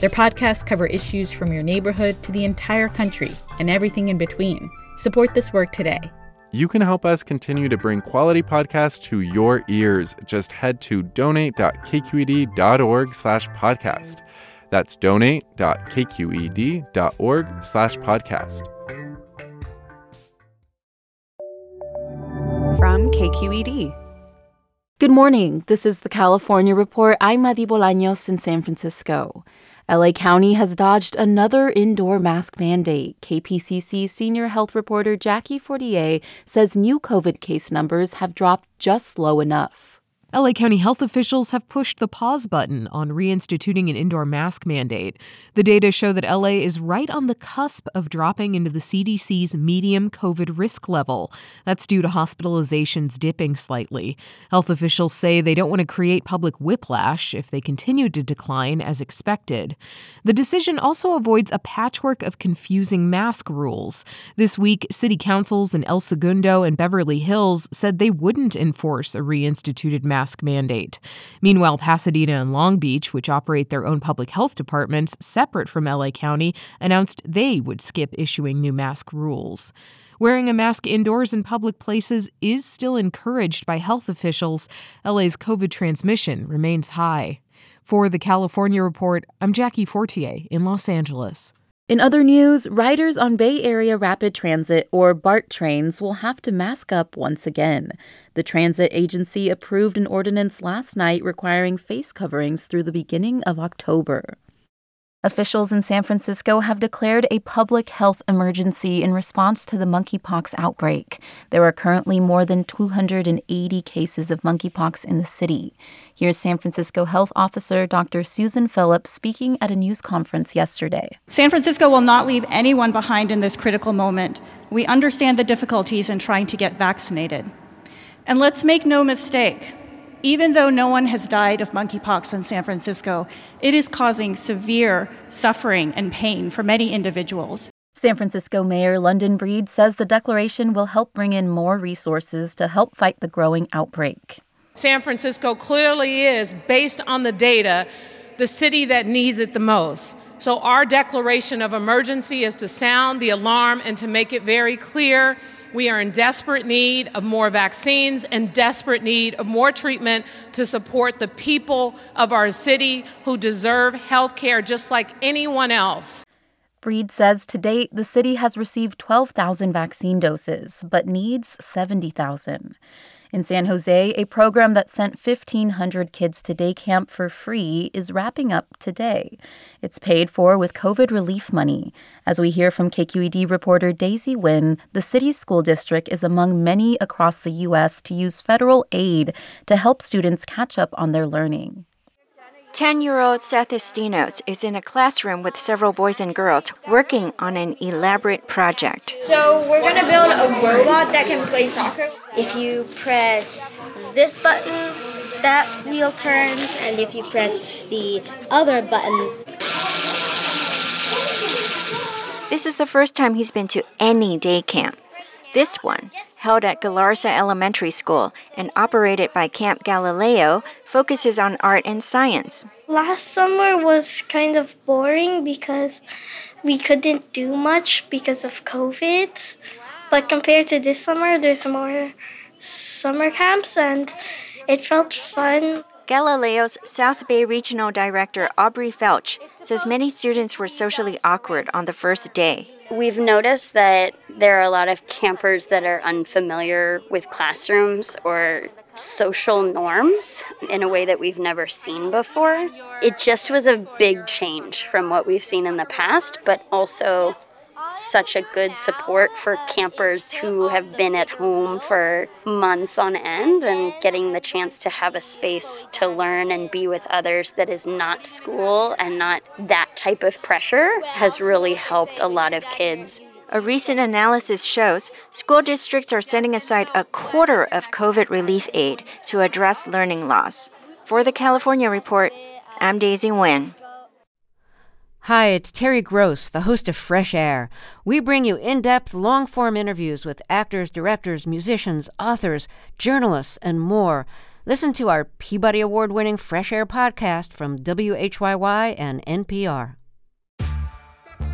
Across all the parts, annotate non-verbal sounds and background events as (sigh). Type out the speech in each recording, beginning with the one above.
Their podcasts cover issues from your neighborhood to the entire country and everything in between. Support this work today. You can help us continue to bring quality podcasts to your ears. Just head to donate.kqed.org slash podcast. That's donate.kqed.org slash podcast. from KQED. Good morning. This is the California Report. I'm Madi Bolaños in San Francisco. LA County has dodged another indoor mask mandate. KPCC senior health reporter Jackie Fortier says new COVID case numbers have dropped just low enough. LA County health officials have pushed the pause button on reinstituting an indoor mask mandate. The data show that LA is right on the cusp of dropping into the CDC's medium COVID risk level. That's due to hospitalizations dipping slightly. Health officials say they don't want to create public whiplash if they continue to decline as expected. The decision also avoids a patchwork of confusing mask rules. This week, city councils in El Segundo and Beverly Hills said they wouldn't enforce a reinstituted mask mask mandate. Meanwhile, Pasadena and Long Beach, which operate their own public health departments separate from LA County, announced they would skip issuing new mask rules. Wearing a mask indoors in public places is still encouraged by health officials. LA's COVID transmission remains high. For the California Report, I'm Jackie Fortier in Los Angeles. In other news, riders on Bay Area Rapid Transit or BART trains will have to mask up once again. The transit agency approved an ordinance last night requiring face coverings through the beginning of October. Officials in San Francisco have declared a public health emergency in response to the monkeypox outbreak. There are currently more than 280 cases of monkeypox in the city. Here's San Francisco Health Officer Dr. Susan Phillips speaking at a news conference yesterday. San Francisco will not leave anyone behind in this critical moment. We understand the difficulties in trying to get vaccinated. And let's make no mistake, even though no one has died of monkeypox in San Francisco, it is causing severe suffering and pain for many individuals. San Francisco Mayor London Breed says the declaration will help bring in more resources to help fight the growing outbreak. San Francisco clearly is, based on the data, the city that needs it the most. So, our declaration of emergency is to sound the alarm and to make it very clear we are in desperate need of more vaccines and desperate need of more treatment to support the people of our city who deserve health care just like anyone else. Breed says to date, the city has received 12,000 vaccine doses, but needs 70,000. In San Jose, a program that sent 1,500 kids to day camp for free is wrapping up today. It's paid for with COVID relief money. As we hear from KQED reporter Daisy Nguyen, the city's school district is among many across the U.S. to use federal aid to help students catch up on their learning. 10 year old Seth Estinos is in a classroom with several boys and girls working on an elaborate project. So, we're going to build a robot that can play soccer. If you press this button, that wheel turns, and if you press the other button, this is the first time he's been to any day camp. This one, held at Galarza Elementary School and operated by Camp Galileo, focuses on art and science. Last summer was kind of boring because we couldn't do much because of COVID. But compared to this summer, there's more summer camps and it felt fun. Galileo's South Bay Regional Director Aubrey Felch says many students were socially awkward on the first day. We've noticed that there are a lot of campers that are unfamiliar with classrooms or social norms in a way that we've never seen before. It just was a big change from what we've seen in the past, but also such a good support for campers who have been at home for months on end and getting the chance to have a space to learn and be with others that is not school and not that type of pressure has really helped a lot of kids. A recent analysis shows school districts are setting aside a quarter of COVID relief aid to address learning loss. For the California Report, I'm Daisy Nguyen. Hi, it's Terry Gross, the host of Fresh Air. We bring you in depth, long form interviews with actors, directors, musicians, authors, journalists, and more. Listen to our Peabody Award winning Fresh Air podcast from WHYY and NPR.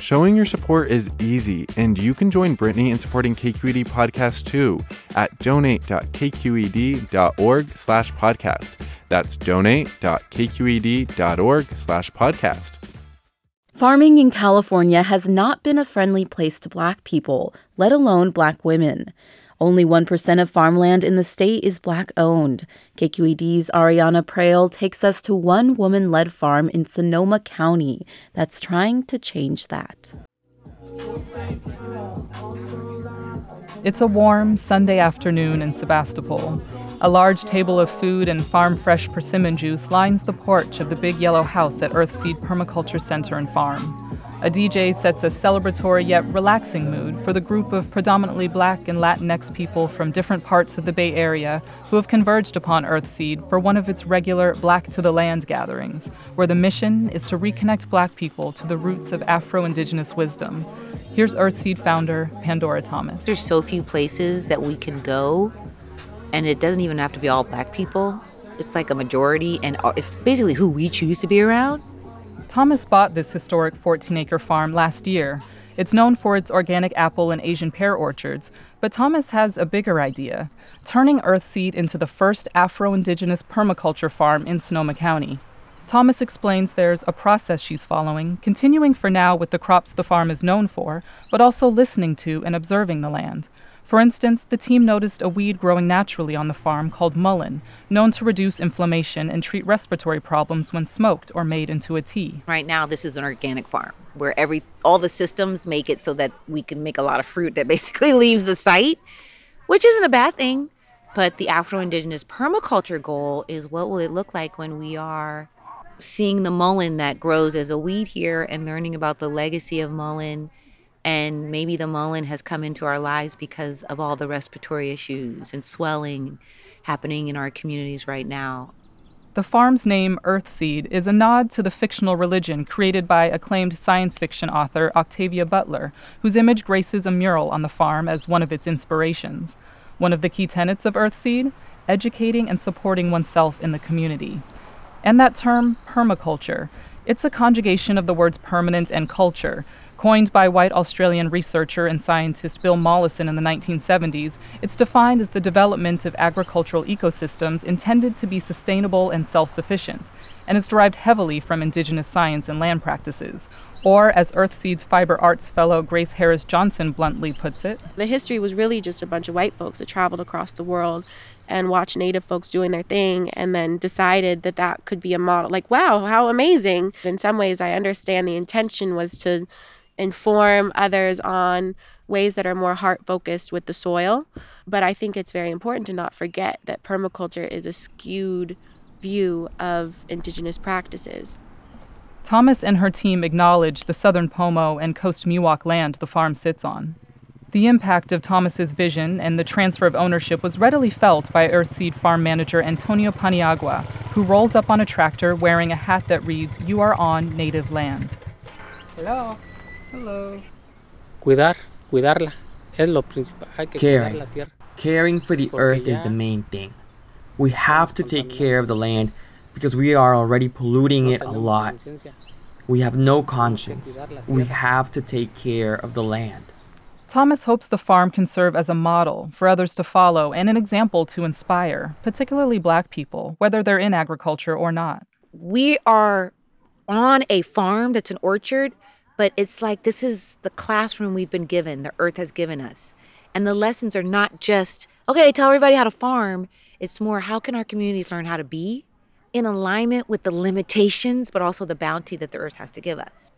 Showing your support is easy, and you can join Brittany in supporting KQED Podcast too at donate.kqed.org slash podcast. That's donate.kqed.org slash podcast. Farming in California has not been a friendly place to black people, let alone black women. Only 1% of farmland in the state is black owned. KQED's Ariana Proehl takes us to one woman led farm in Sonoma County that's trying to change that. It's a warm Sunday afternoon in Sebastopol. A large table of food and farm fresh persimmon juice lines the porch of the big yellow house at Earthseed Permaculture Center and Farm. A DJ sets a celebratory yet relaxing mood for the group of predominantly black and Latinx people from different parts of the Bay Area who have converged upon Earthseed for one of its regular Black to the Land gatherings, where the mission is to reconnect black people to the roots of Afro Indigenous wisdom. Here's Earthseed founder Pandora Thomas. There's so few places that we can go, and it doesn't even have to be all black people. It's like a majority, and it's basically who we choose to be around. Thomas bought this historic 14 acre farm last year. It's known for its organic apple and Asian pear orchards, but Thomas has a bigger idea turning Earthseed into the first Afro Indigenous permaculture farm in Sonoma County. Thomas explains there's a process she's following, continuing for now with the crops the farm is known for, but also listening to and observing the land. For instance, the team noticed a weed growing naturally on the farm called mullein, known to reduce inflammation and treat respiratory problems when smoked or made into a tea. Right now, this is an organic farm where every all the systems make it so that we can make a lot of fruit that (laughs) basically leaves the site, which isn't a bad thing. But the Afro Indigenous permaculture goal is what will it look like when we are seeing the mullein that grows as a weed here and learning about the legacy of mullein and maybe the mullein has come into our lives because of all the respiratory issues and swelling happening in our communities right now. The farm's name, Earthseed, is a nod to the fictional religion created by acclaimed science fiction author Octavia Butler, whose image graces a mural on the farm as one of its inspirations. One of the key tenets of Earthseed? Educating and supporting oneself in the community. And that term, permaculture, it's a conjugation of the words permanent and culture, Coined by white Australian researcher and scientist Bill Mollison in the 1970s, it's defined as the development of agricultural ecosystems intended to be sustainable and self sufficient, and is derived heavily from indigenous science and land practices. Or, as Earthseed's fiber arts fellow Grace Harris Johnson bluntly puts it, the history was really just a bunch of white folks that traveled across the world and watched native folks doing their thing and then decided that that could be a model. Like, wow, how amazing. In some ways, I understand the intention was to inform others on ways that are more heart focused with the soil. But I think it's very important to not forget that permaculture is a skewed view of indigenous practices. Thomas and her team acknowledge the southern Pomo and Coast Miwok land the farm sits on. The impact of Thomas's vision and the transfer of ownership was readily felt by Earthseed farm manager Antonio Paniagua, who rolls up on a tractor wearing a hat that reads, You are on native land. Hello. Hello. Cuidar, cuidarla es lo principal. Hay que Caring. la tierra. Caring for the earth is the main thing. We have to take care of the land because we are already polluting it a lot. We have no conscience. We have to take care of the land. Thomas hopes the farm can serve as a model for others to follow and an example to inspire, particularly black people, whether they're in agriculture or not. We are on a farm that's an orchard, but it's like this is the classroom we've been given, the earth has given us. And the lessons are not just, okay, tell everybody how to farm. It's more, how can our communities learn how to be in alignment with the limitations, but also the bounty that the earth has to give us?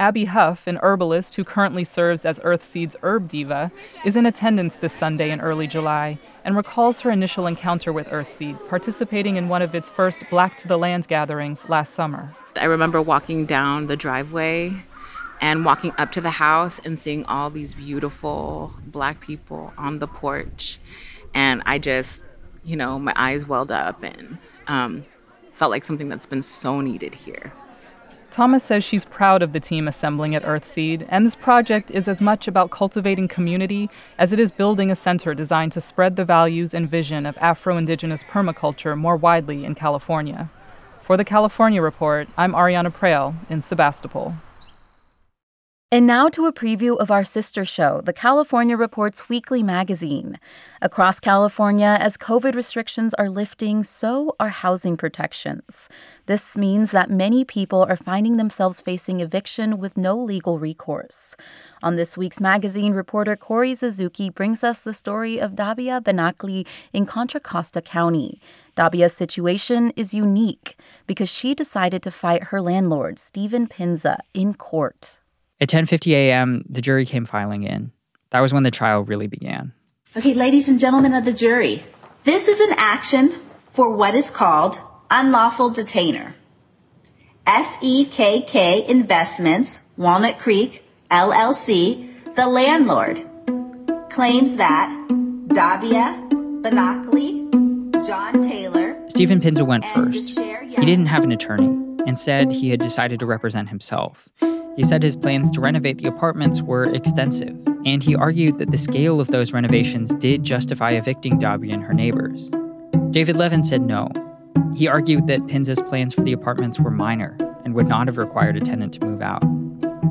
Abby Huff, an herbalist who currently serves as Earthseed's herb diva, is in attendance this Sunday in early July and recalls her initial encounter with Earthseed, participating in one of its first Black to the Land gatherings last summer. I remember walking down the driveway and walking up to the house and seeing all these beautiful black people on the porch. And I just, you know, my eyes welled up and um, felt like something that's been so needed here. Thomas says she's proud of the team assembling at Earthseed, and this project is as much about cultivating community as it is building a center designed to spread the values and vision of Afro Indigenous permaculture more widely in California. For the California Report, I'm Ariana Proehl in Sebastopol. And now to a preview of our sister show, the California Reports Weekly Magazine. Across California, as COVID restrictions are lifting, so are housing protections. This means that many people are finding themselves facing eviction with no legal recourse. On this week's magazine, reporter Corey Suzuki brings us the story of Dabia Benakli in Contra Costa County. Dabia's situation is unique because she decided to fight her landlord, Stephen Pinza, in court. At 10:50 a.m., the jury came filing in. That was when the trial really began. Okay, ladies and gentlemen of the jury, this is an action for what is called unlawful detainer. SEKK Investments, Walnut Creek, LLC, the landlord, claims that Davia Benakli, John Taylor. Stephen Pinza went first. He didn't have an attorney. and said he had decided to represent himself. He said his plans to renovate the apartments were extensive, and he argued that the scale of those renovations did justify evicting Dabia and her neighbors. David Levin said no. He argued that Pinza's plans for the apartments were minor and would not have required a tenant to move out.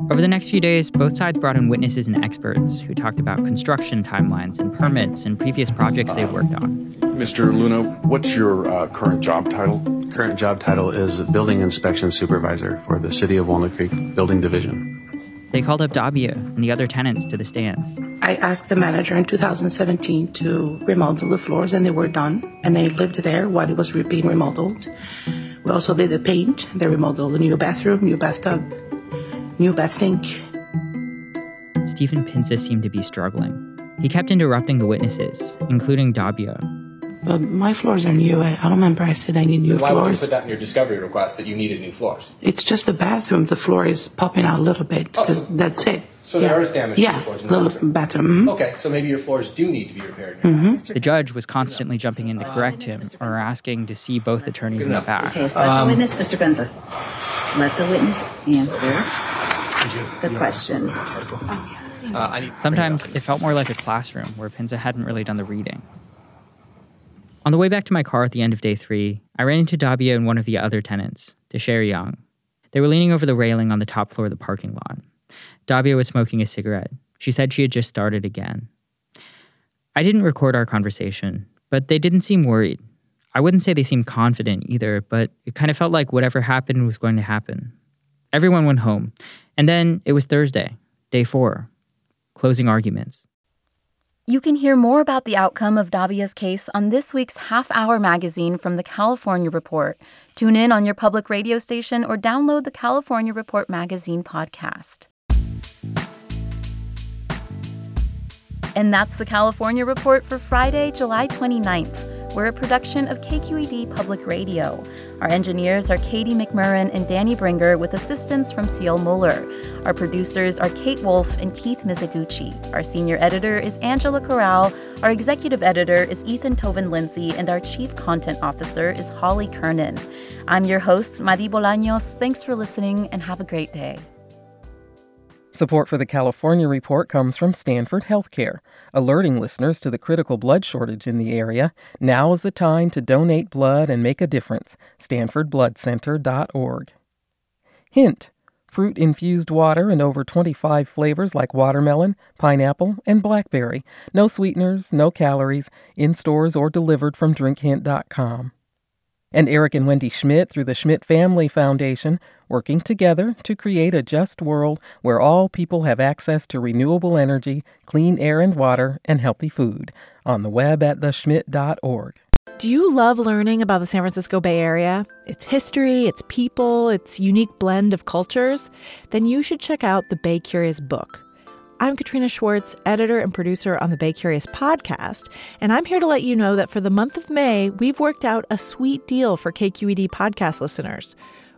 Over the next few days, both sides brought in witnesses and experts who talked about construction timelines and permits and previous projects they worked on. Mr. Luna, what's your uh, current job title? Current job title is Building Inspection Supervisor for the City of Walnut Creek Building Division. They called up Dabia and the other tenants to the stand. I asked the manager in 2017 to remodel the floors, and they were done. And they lived there while it was being remodeled. We also did the paint. They remodeled the new bathroom, new bathtub, new bath sink. Stephen Pinza seemed to be struggling. He kept interrupting the witnesses, including Dabia. But my floors are new. I, I don't remember I said I need new Why floors. would you put that in your discovery request that you needed new floors? It's just the bathroom. The floor is popping out a little bit. 'cause that's it. So there is damage yeah. to the floors in the little bathroom. bathroom. mhm. Okay, so maybe your floors do need to be repaired. Mhm. The judge was constantly jumping in to correct him or asking to see both attorneys in the back. Okay, let the witness, Mr. Benza. Let the witness answer the question. Uh, Sometimes it felt more like a classroom where Pinza hadn't really done the reading. On the way back to my car at the end of day three, I ran into Dabia and one of the other tenants, Desher Young. They were leaning over the railing on the top floor of the parking lot. Dabia was smoking a cigarette. She said she had just started again. I didn't record our conversation, but they didn't seem worried. I wouldn't say they seemed confident either, but it kind of felt like whatever happened was going to happen. Everyone went home. And then it was Thursday, day four, closing arguments. You can hear more about the outcome of Davia's case on this week's half hour magazine from the California Report. Tune in on your public radio station or download the California Report magazine podcast. And that's the California Report for Friday, July 29th. We're a production of KQED Public Radio. Our engineers are Katie McMurrin and Danny Bringer with assistance from Ciel Muller. Our producers are Kate Wolf and Keith Mizuguchi. Our senior editor is Angela Corral. Our executive editor is Ethan Toven-Lindsey. and our chief content officer is Holly Kernan. I'm your host, Madi Bolaños. Thanks for listening and have a great day. Support for the California Report comes from Stanford Healthcare, alerting listeners to the critical blood shortage in the area. Now is the time to donate blood and make a difference. StanfordBloodCenter.org. Hint fruit infused water in over 25 flavors like watermelon, pineapple, and blackberry. No sweeteners, no calories, in stores or delivered from drinkhint.com. And Eric and Wendy Schmidt through the Schmidt Family Foundation, working together to create a just world where all people have access to renewable energy, clean air and water, and healthy food. On the web at theschmidt.org. Do you love learning about the San Francisco Bay Area? Its history, its people, its unique blend of cultures? Then you should check out the Bay Curious book. I'm Katrina Schwartz, editor and producer on the Bay Curious podcast, and I'm here to let you know that for the month of May, we've worked out a sweet deal for KQED podcast listeners.